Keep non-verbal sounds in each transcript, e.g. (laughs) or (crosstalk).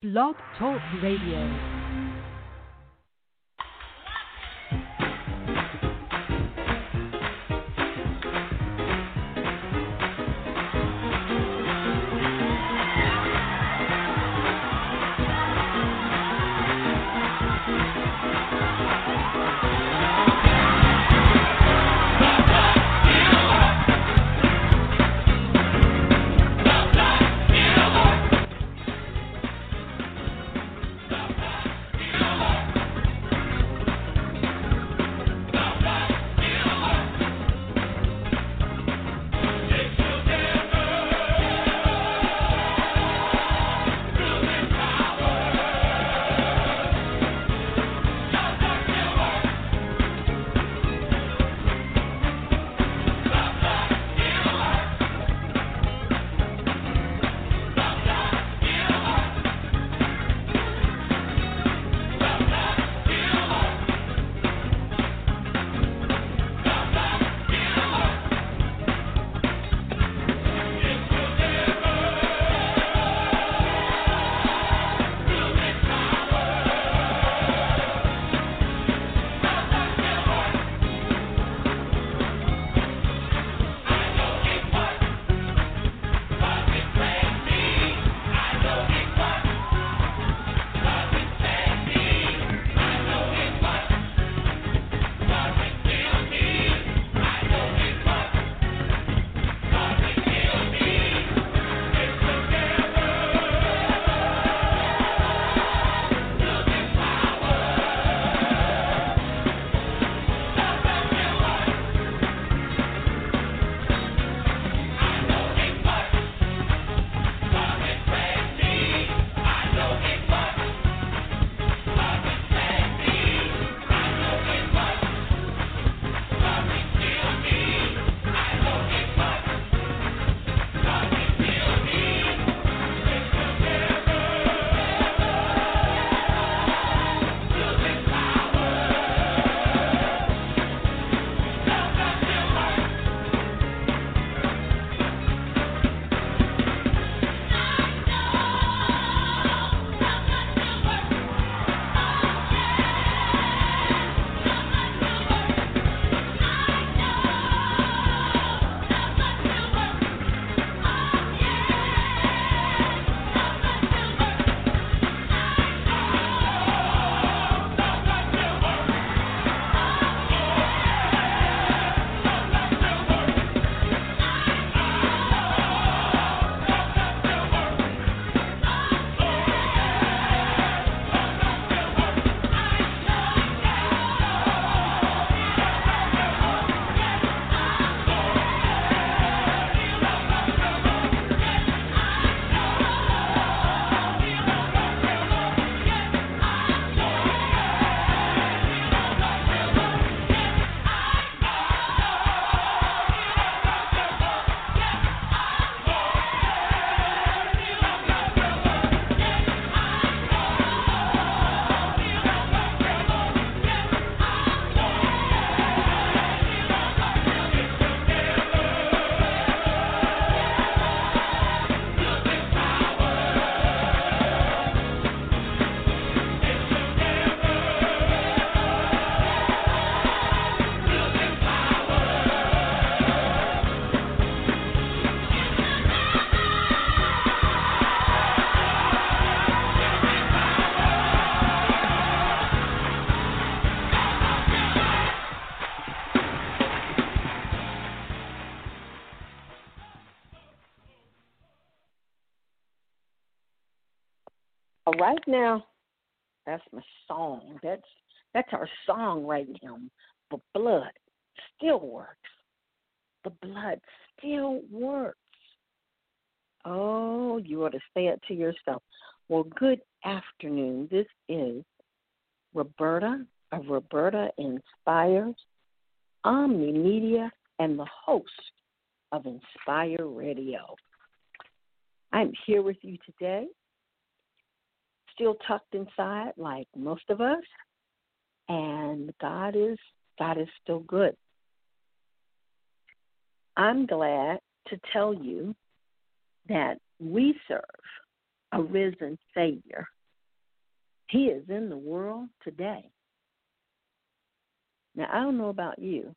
Blog Talk Radio. Right now, that's my song. That's that's our song right now. The blood still works. The blood still works. Oh, you ought to say it to yourself. Well, good afternoon. This is Roberta of Roberta Inspires, Omni Media, and the host of Inspire Radio. I'm here with you today still tucked inside like most of us and God is God is still good. I'm glad to tell you that we serve a risen Savior. He is in the world today. Now, I don't know about you,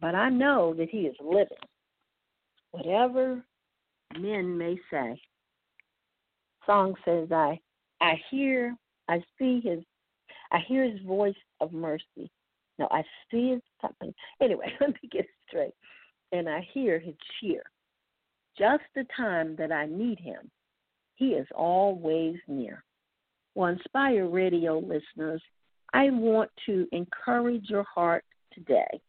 but I know that He is living. Whatever men may say. Song says, I, I hear, I see His, I hear His voice of mercy. No, I see His something. Anyway, (laughs) let me get straight. And I hear His cheer. Just the time that I need Him, He is always near. Well, Inspire Radio listeners, I want to encourage your heart today.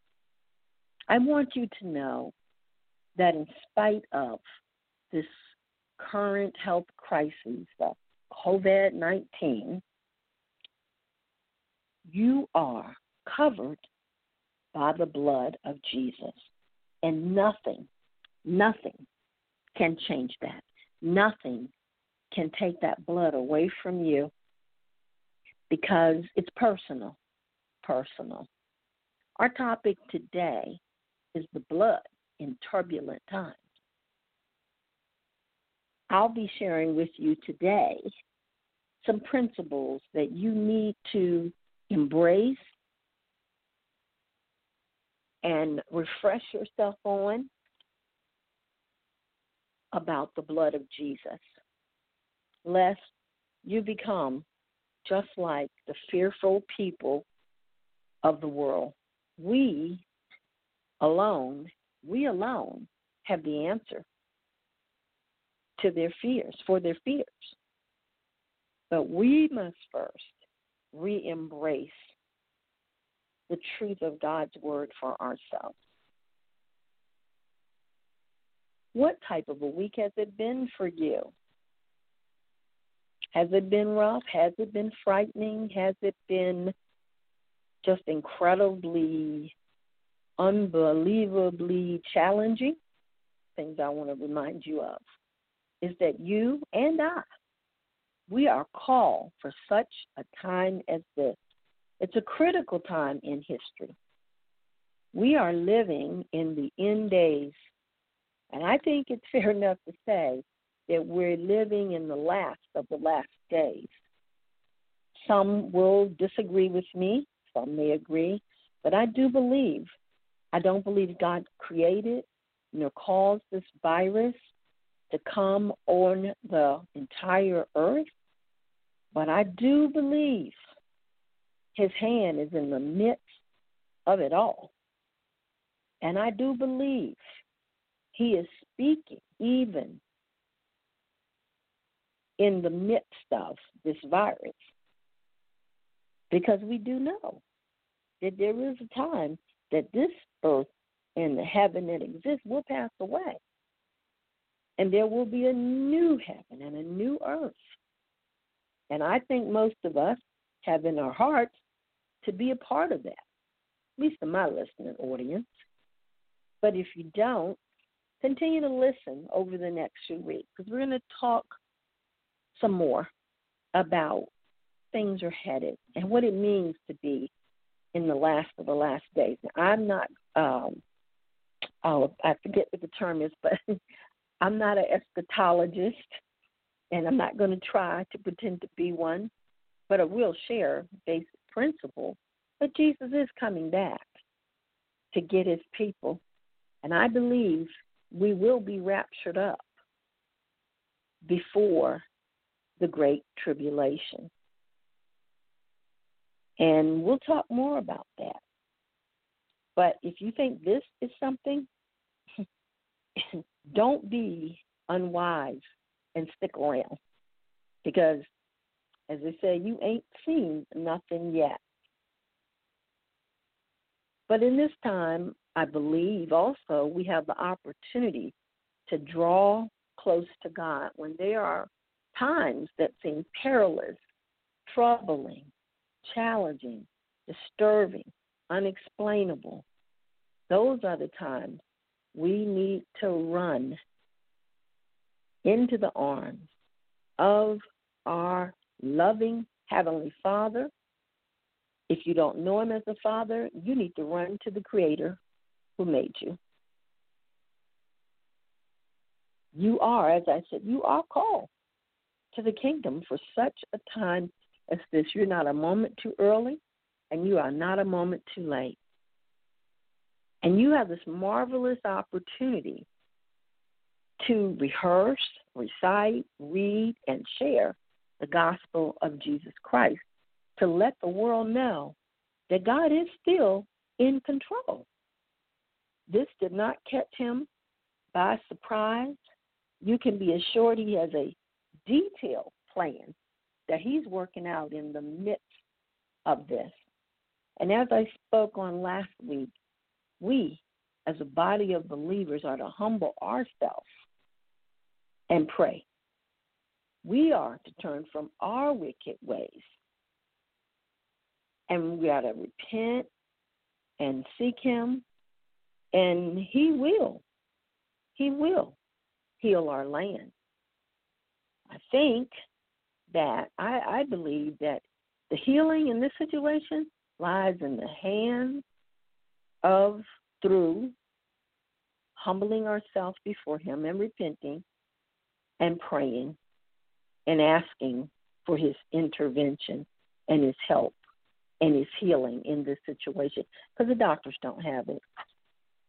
I want you to know that in spite of this current health crisis, the COVID 19, you are covered by the blood of Jesus. And nothing, nothing can change that. Nothing can take that blood away from you because it's personal. Personal. Our topic today is the blood in turbulent times. I'll be sharing with you today some principles that you need to embrace and refresh yourself on about the blood of Jesus, lest you become just like the fearful people of the world. We alone, we alone have the answer to their fears, for their fears. But we must first re embrace the truth of God's word for ourselves. What type of a week has it been for you? Has it been rough? Has it been frightening? Has it been just incredibly, unbelievably challenging? Things I want to remind you of is that you and I, we are called for such a time as this. It's a critical time in history. We are living in the end days, and I think it's (laughs) fair enough to say that we're living in the last of the last days. Some will disagree with me, some may agree, but I do believe, I don't believe God created nor caused this virus to come on the entire earth, but I do believe his hand is in the midst of it all. And I do believe he is speaking even in the midst of this virus. Because we do know that there is a time that this earth and the heaven that exists will pass away. And there will be a new heaven and a new earth. And I think most of us have in our hearts to be a part of that, at least in my listening audience. But if you don't, continue to listen over the next few weeks because we're going to talk some more about things are headed and what it means to be in the last of the last days. Now, I'm not, um, oh, I forget what the term is, but (laughs) I'm not an eschatologist, and I'm not going to try to pretend to be one, but I will share basic principle that Jesus is coming back to get his people. And I believe we will be raptured up before the Great Tribulation. And we'll talk more about that. But if you think this is something, (laughs) don't be unwise and stick around. Because, as they say, you ain't seen nothing yet. But in this time, I believe also we have the opportunity to draw close to God when there are times that seem perilous, troubling, challenging, disturbing, unexplainable. Those are the times we need to run into the arms of our loving Heavenly Father. If you don't know Him as a Father, you need to run to the Creator who made you. You are, as I said, you are called to the kingdom for such a time as this. You're not a moment too early, and you are not a moment too late. And you have this marvelous opportunity to rehearse, recite, read, and share the gospel of Jesus Christ to let the world know that God is still in control. This did not catch him by surprise. You can be assured he has a detailed plan that he's working out in the midst of this. And as I spoke on last week, we, as a body of believers, are to humble ourselves and pray. We are to turn from our wicked ways. And we are to repent and seek Him, and He will. He will heal our land. I think that I, I believe that the healing in this situation lies in the hands of through humbling ourselves before Him and repenting and praying and asking for His intervention and His help and His healing in this situation because the doctors don't have it.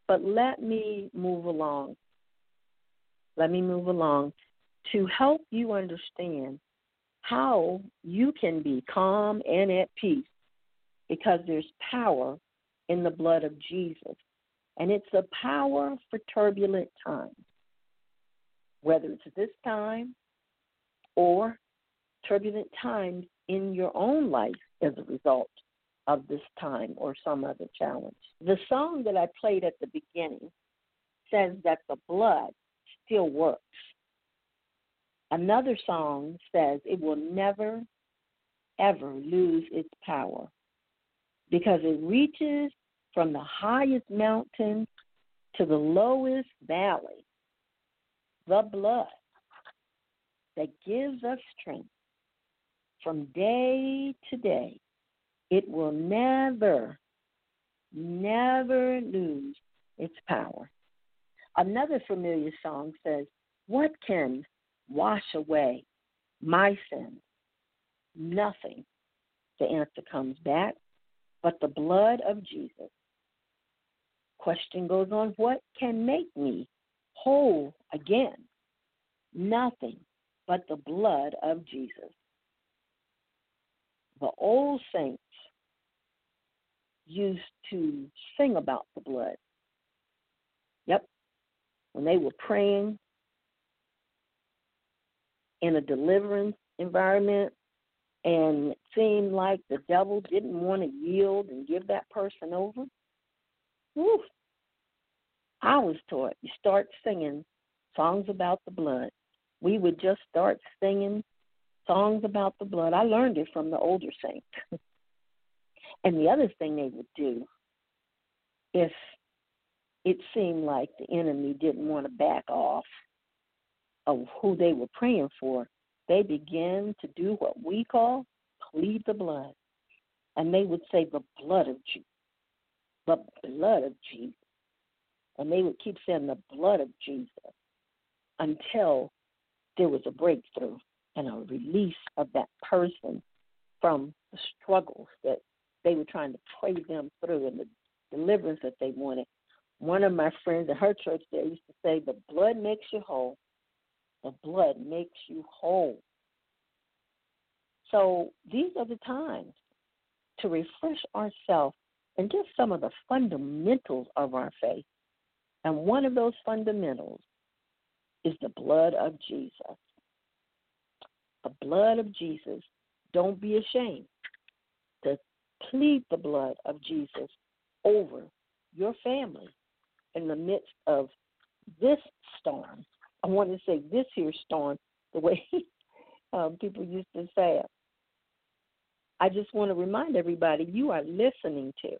But let me move along. Let me move along to help you understand how you can be calm and at peace because there's power in the blood of Jesus. And it's a power for turbulent times, whether it's this time or turbulent times in your own life as a result of this time or some other challenge. The song that I played at the beginning says that the blood still works. Another song says it will never, ever lose its power because it reaches from the highest mountain to the lowest valley. The blood that gives us strength from day to day, it will never, never lose its power. Another familiar song says, What can wash away my sins? Nothing. The answer comes back, but the blood of Jesus. Question goes on, What can make me whole again? Nothing but the blood of Jesus. The old saints used to sing about the blood. Yep. When they were praying in a deliverance environment and it seemed like the devil didn't want to yield and give that person over. Whew. I was taught you start singing songs about the blood we would just start singing songs about the blood. I learned it from the older saints. (laughs) and the other thing they would do, if it seemed like the enemy didn't want to back off of who they were praying for, they began to do what we call plead the blood. And they would say, the blood of Jesus. The blood of Jesus. And they would keep saying the blood of Jesus until there was a breakthrough and a release of that person from the struggles that they were trying to pray them through and the deliverance that they wanted. One of my friends at her church there used to say, The blood makes you whole. The blood makes you whole. So these are the times to refresh ourselves and just some of the fundamentals of our faith. And one of those fundamentals is the blood of Jesus. The blood of Jesus. Don't be ashamed to plead the blood of Jesus over your family in the midst of this storm. I want to say this here storm, the way (laughs) um, people used to say it. I just want to remind everybody you are listening to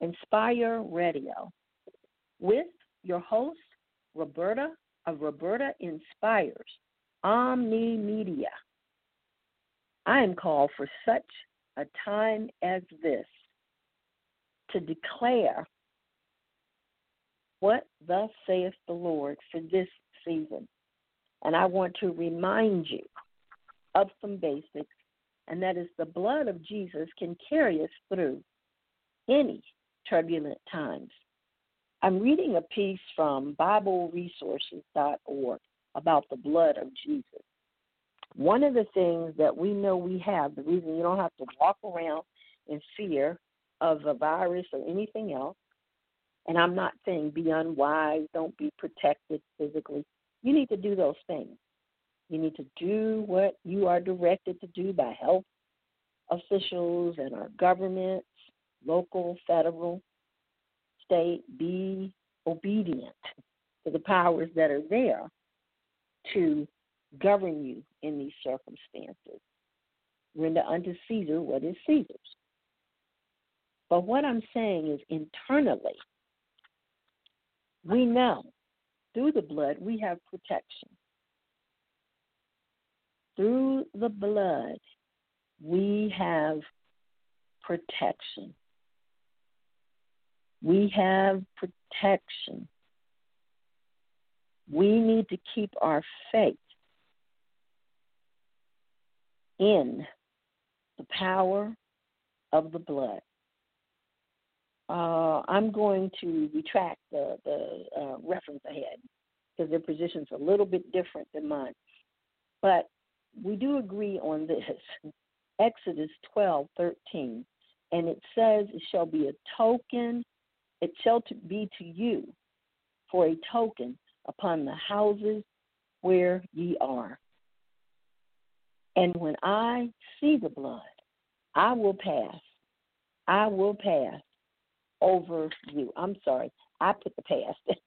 Inspire Radio with your host, Roberta of Roberta Inspires, Omni Media. I am called for such a time as this to declare what thus saith the Lord for this season. And I want to remind you of some basics, and that is the blood of Jesus can carry us through any turbulent times. I'm reading a piece from BibleResources.org about the blood of Jesus. One of the things that we know we have, the reason you don't have to walk around in fear of a virus or anything else, and I'm not saying be unwise, don't be protected physically. You need to do those things. You need to do what you are directed to do by health officials and our governments, local, federal, state. Be obedient to the powers that are there to govern you in these circumstances. Render unto Caesar what is Caesar's. But what I'm saying is internally, we know through the blood we have protection. Through the blood, we have protection. We have protection. We need to keep our faith in the power of the blood. Uh, I'm going to retract the, the uh, reference I had because their position's a little bit different than mine. But we do agree on this. (laughs) Exodus 12, 13. And it says, It shall be a token, it shall be to you for a token upon the houses where ye are. And when I see the blood, I will pass. I will pass over you. I'm sorry, I put the past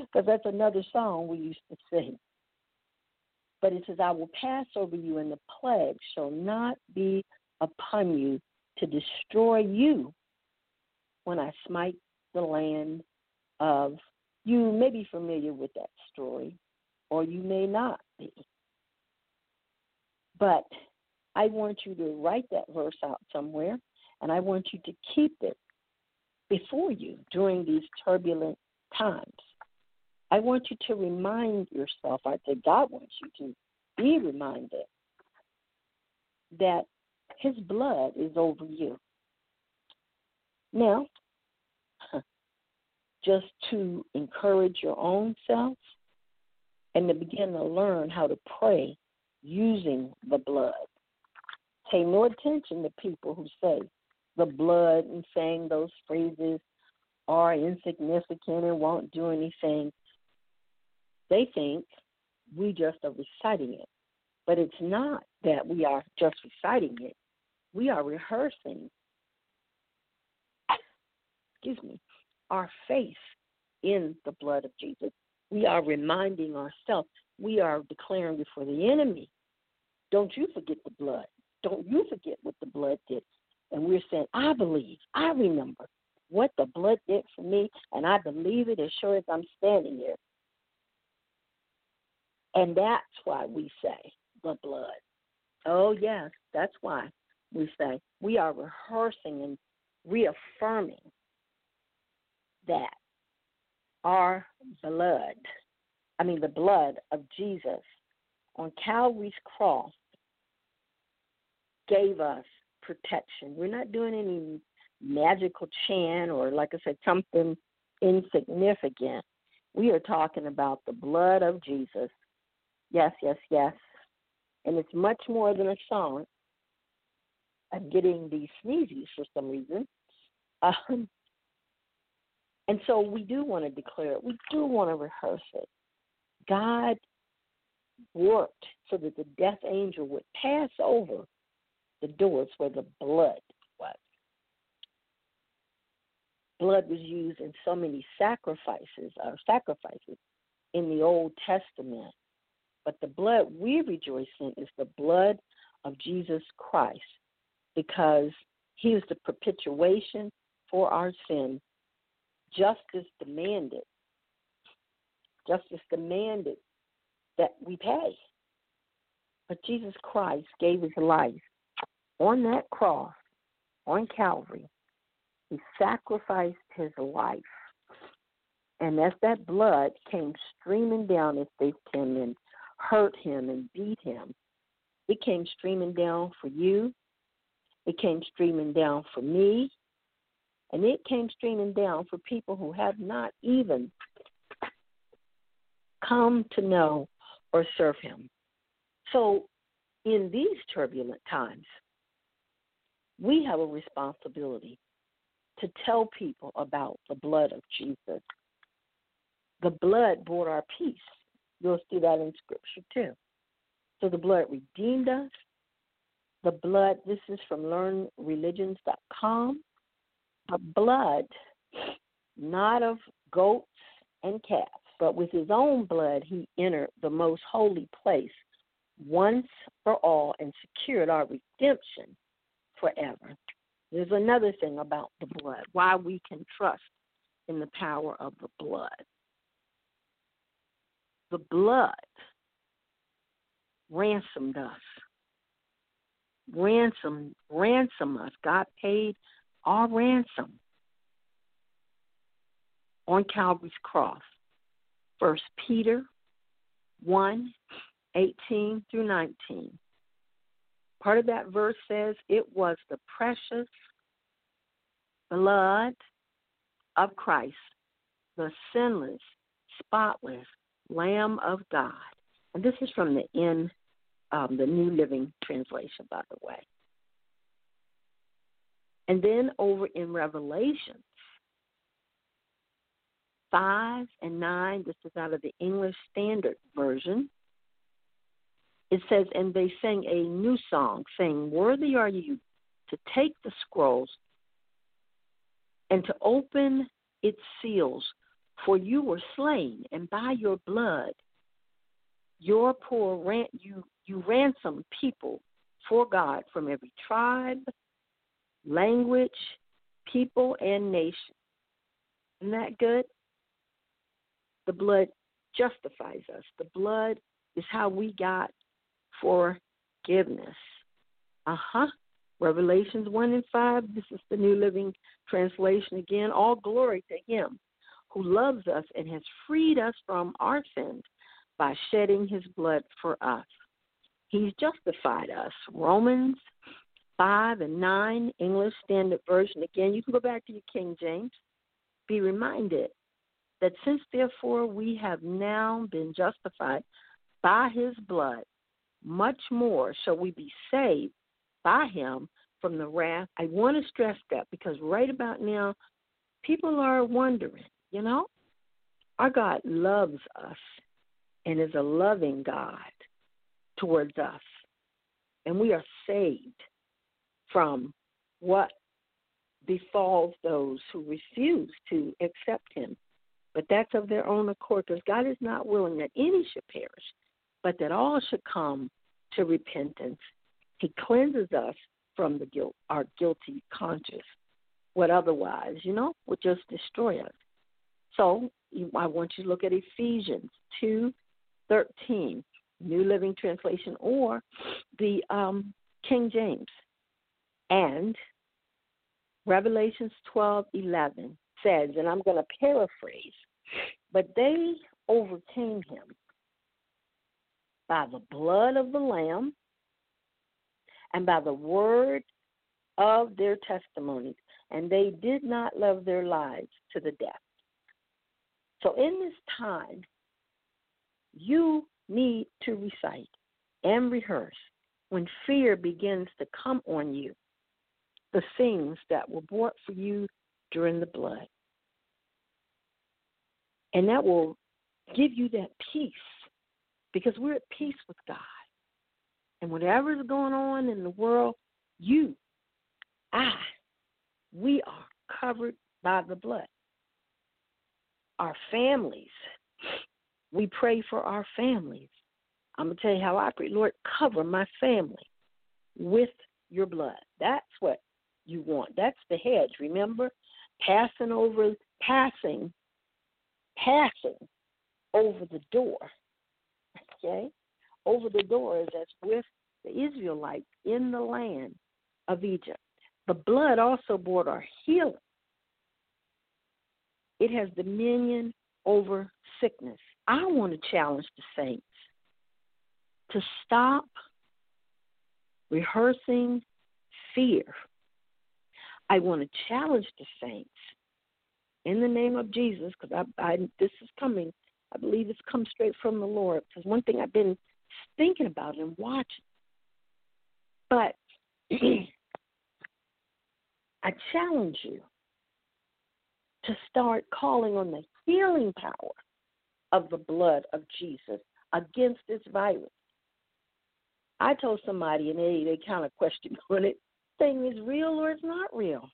because (laughs) that's another song we used to sing. But it says, I will pass over you, and the plague shall not be upon you to destroy you when I smite the land of. You may be familiar with that story, or you may not be. But I want you to write that verse out somewhere, and I want you to keep it before you during these turbulent times. I want you to remind yourself, I think God wants you to be reminded that His blood is over you. Now, (laughs) just to encourage your own self and to begin to learn how to pray using the blood. Pay no attention to people who say, the blood and saying those phrases are insignificant and won't do anything. They think we just are reciting it. But it's not that we are just reciting it, we are rehearsing, excuse me, our faith in the blood of Jesus. We are reminding ourselves, we are declaring before the enemy, don't you forget the blood. Don't you forget what the blood did. And we're saying, I believe, I remember what the blood did for me, and I believe it as sure as I'm standing here. And that's why we say the blood. Oh, yes, that's why we say we are rehearsing and reaffirming that our blood, I mean, the blood of Jesus on Calvary's cross gave us protection. We're not doing any magical chant or, like I said, something insignificant. We are talking about the blood of Jesus. Yes, yes, yes. And it's much more than a song. I'm getting these sneezes for some reason. Um, and so we do want to declare it. We do want to rehearse it. God worked so that the death angel would pass over the doors where the blood was. Blood was used in so many sacrifices, or uh, sacrifices in the Old Testament. But the blood we rejoice in is the blood of Jesus Christ because he was the propitiation for our sin. Justice demanded. Justice demanded that we pay. But Jesus Christ gave his life on that cross on Calvary. He sacrificed his life. And as that blood came streaming down, as they came and hurt him and beat him, It came streaming down for you. It came streaming down for me. And it came streaming down for people who have not even come to know or serve Him. So, in these turbulent times, we have a responsibility to tell people about the blood of Jesus. The blood brought our peace. You'll see that in Scripture too. So the blood redeemed us. The blood, this is from learnreligions.com. The blood, not of goats and calves, but with his own blood, he entered the most holy place once for all and secured our redemption forever. There's another thing about the blood, why we can trust in the power of the blood. The blood ransomed us. Ransom, ransom us. God paid our ransom on Calvary's cross. First Peter 1, 18 through 19. Part of that verse says, It was the precious blood of Christ, the sinless, spotless Lamb of God. And this is from the in um, the New Living Translation, by the way. And then over in Revelation 5 and 9, this is out of the English Standard Version it says, And they sang a new song, saying, Worthy are you to take the scrolls and to open its seals, for you were slain, and by your blood your poor ran- you you ransomed people for God from every tribe, language, people, and nation. Isn't that good? The blood justifies us. The blood is how we got forgiveness. Uh huh. Revelations 1 and 5, this is the New Living Translation again. All glory to Him who loves us and has freed us from our sins by shedding His blood for us. He's justified us. Romans 5 and 9, English Standard Version. Again, you can go back to your King James. Be reminded that since therefore we have now been justified by his blood, much more shall we be saved by him from the wrath. I want to stress that because right about now, people are wondering, you know, our God loves us and is a loving God towards us. And we are saved from what befalls those who refuse to accept him. But that's of their own accord because God is not willing that any should perish, but that all should come to repentance. He cleanses us from the guilt, our guilty conscience, what otherwise, you know, would just destroy us. So I want you to look at Ephesians two thirteen, New Living Translation, or the um, King James, and Revelations twelve eleven says, and I'm going to paraphrase, but they overcame him by the blood of the Lamb and by the word of their testimonies, and they did not love their lives to the death. So, in this time, you need to recite and rehearse when fear begins to come on you the things that were bought for you during the blood. And that will give you that peace because we're at peace with God. And whatever is going on in the world, you, I, we are covered by the blood. Our families, we pray for our families. I'm going to tell you how I pray. Lord, cover my family with your blood. That's what you want. That's the hedge. Remember? Passing over, passing, passing over the door okay, over the doors as with the Israelites in the land of Egypt. The blood also brought our healing. It has dominion over sickness. I want to challenge the saints to stop rehearsing fear. I want to challenge the saints in the name of Jesus, because I, I this is coming. I believe it's come straight from the Lord. Because one thing I've been thinking about and watching, but (clears throat) I challenge you to start calling on the healing power of the blood of Jesus against this virus. I told somebody and they they kind of questioned (laughs) on it, saying is real or it's not real.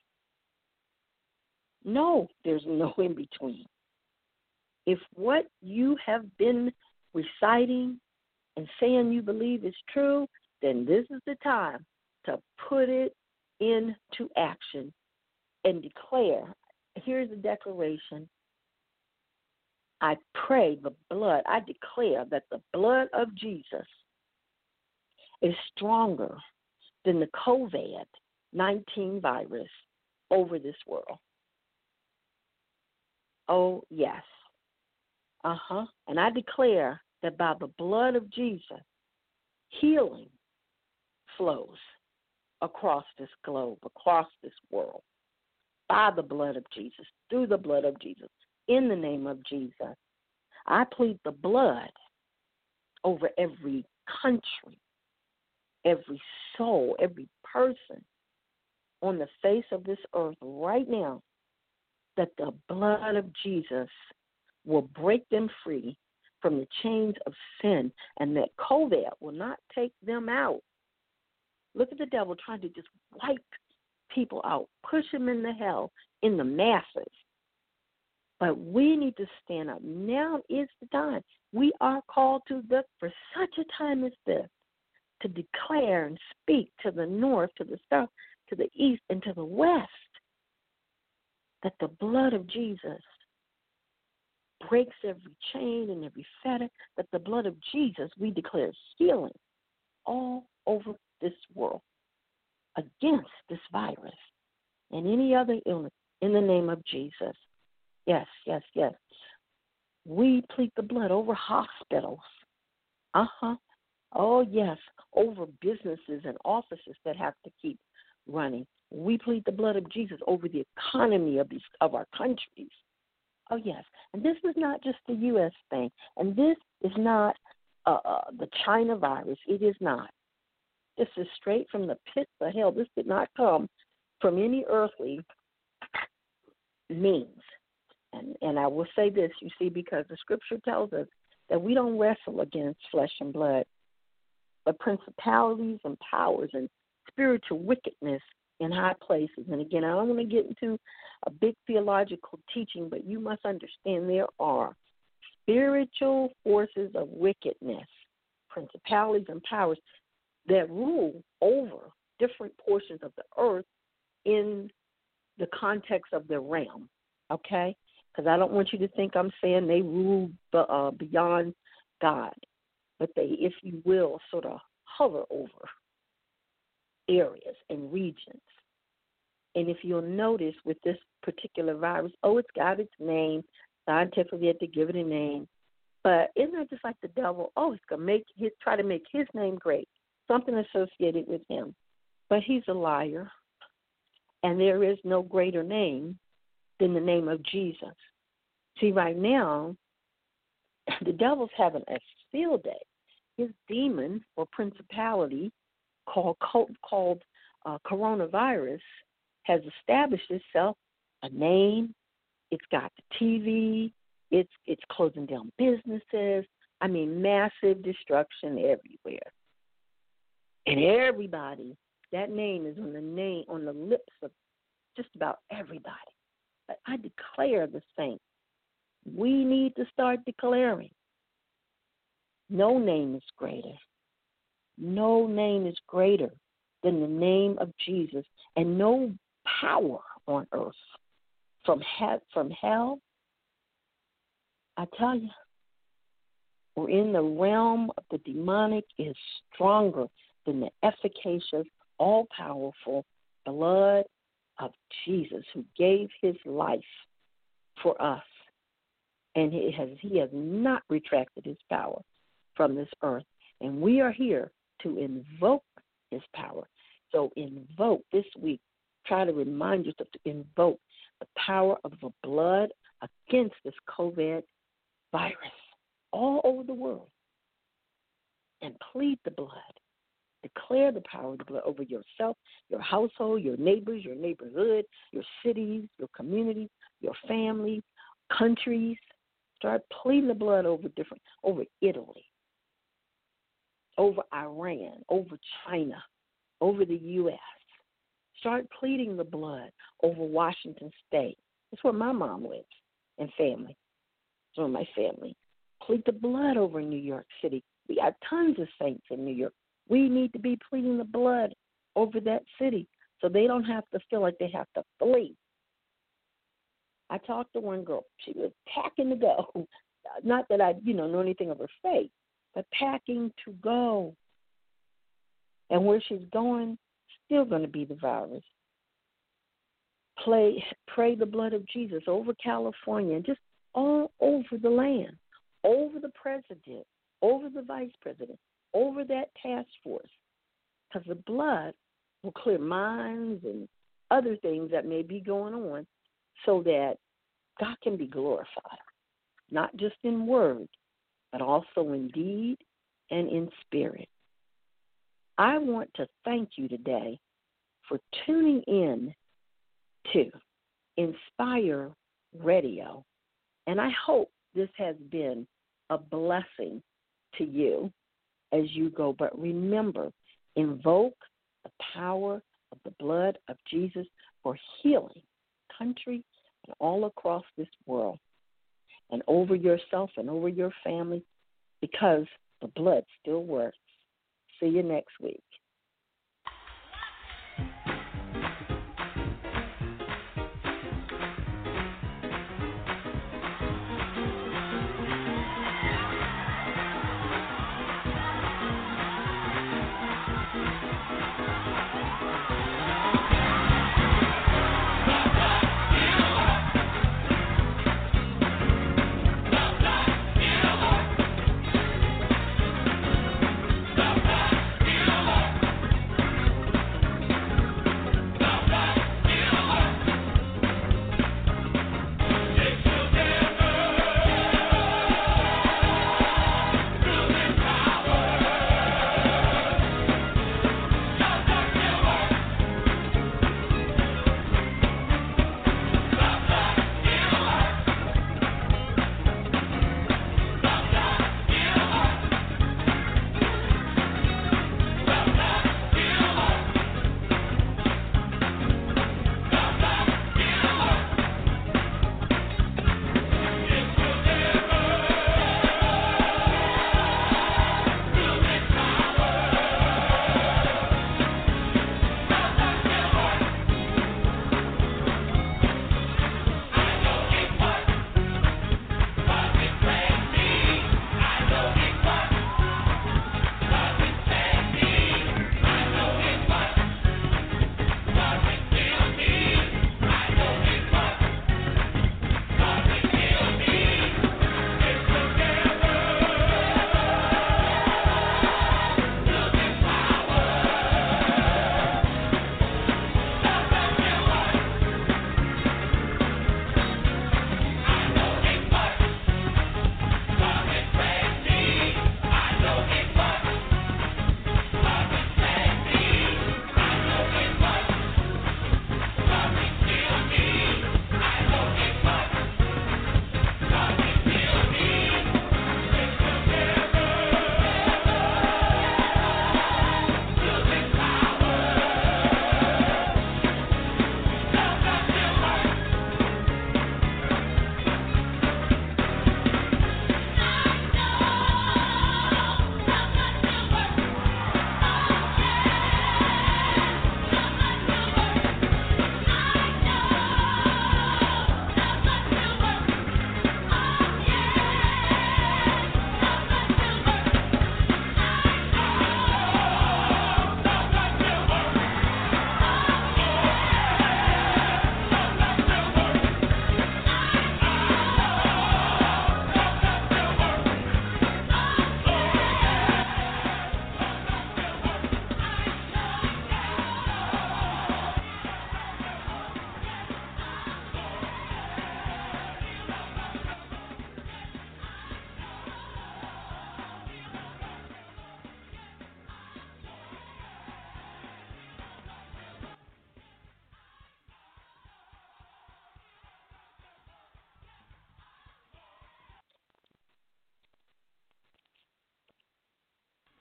No, there's no in between. If what you have been reciting and saying you believe is true, then this is the time to put it into action and declare. Here's a declaration. I pray the blood, I declare that the blood of Jesus is stronger than the COVID 19 virus over this world. Oh, yes. Uh huh. And I declare that by the blood of Jesus, healing flows across this globe, across this world, by the blood of Jesus, through the blood of Jesus, in the name of Jesus. I plead the blood over every country, every soul, every person on the face of this earth right now that the blood of Jesus will break them free from the chains of sin and that COVID will not take them out. Look at the devil trying to just wipe people out, push them in the hell in the masses. But we need to stand up. Now is the time. We are called to the for such a time as this to declare and speak to the north, to the south, to the east, and to the west that the blood of Jesus breaks every chain and every fetter, that the blood of Jesus, we declare healing all over this world against this virus and any other illness in the name of Jesus. Yes, yes, yes. We plead the blood over hospitals. Uh huh. Oh, yes, over businesses and offices that have to keep running. We plead the blood of Jesus over the economy of these of our countries. Oh yes, and this is not just the U.S. thing, and this is not uh, uh, the China virus. It is not. This is straight from the pits of hell. This did not come from any earthly means. And and I will say this, you see, because the scripture tells us that we don't wrestle against flesh and blood, but principalities and powers and spiritual wickedness in high places. And again, I don't want to get into a big theological teaching, but you must understand there are spiritual forces of wickedness, principalities and powers that rule over different portions of the earth in the context of the realm. Okay? Because I don't want you to think I'm saying they rule uh, beyond God, but they, if you will, sort of hover over areas and regions. And if you'll notice with this particular virus, oh, it's got its name. Scientifically, had to give it a name. But isn't that just like the devil? Oh, he's gonna make his try to make his name great, something associated with him. But he's a liar, and there is no greater name than the name of Jesus. See, right now, (clears throat) the devil's having a field day. His demon or principality called called uh, coronavirus has established itself a name. It's got the TV. It's it's closing down businesses. I mean, massive destruction everywhere. And everybody, that name is on the name on the lips of just about everybody. But I declare the same. We need to start declaring. No name is greater. No name is greater than the name of Jesus, and no power on earth from he- from hell. I tell you, we're in the realm of the demonic is stronger than the efficacious, all powerful blood of Jesus who gave his life for us. And he has he has not retracted his power from this earth. And we are here to invoke his power. So invoke this week. Try to remind yourself to invoke the power of the blood against this COVID virus all over the world and plead the blood. Declare the power of the blood over yourself, your household, your neighbors, your neighborhood, your cities, your community, your family, countries. Start pleading the blood over different over Italy, over Iran, over China, over the US. Start pleading the blood over Washington State. That's where my mom lives and family. Where my family. Plead the blood over New York City. We got tons of saints in New York. We need to be pleading the blood over that city so they don't have to feel like they have to flee. I talked to one girl. She was packing to go. (laughs) Not that I, you know, know anything of her faith, but packing to go. And where she's going, still going to be the virus. Play, pray the blood of Jesus over California and just all over the land, over the president, over the vice president, over that task force. Because the blood will clear minds and other things that may be going on so that God can be glorified, not just in word, but also in deed and in spirit. I want to thank you today for tuning in to Inspire Radio. And I hope this has been a blessing to you as you go. But remember, invoke the power of the blood of Jesus for healing country and all across this world and over yourself and over your family because the blood still works. See you next week.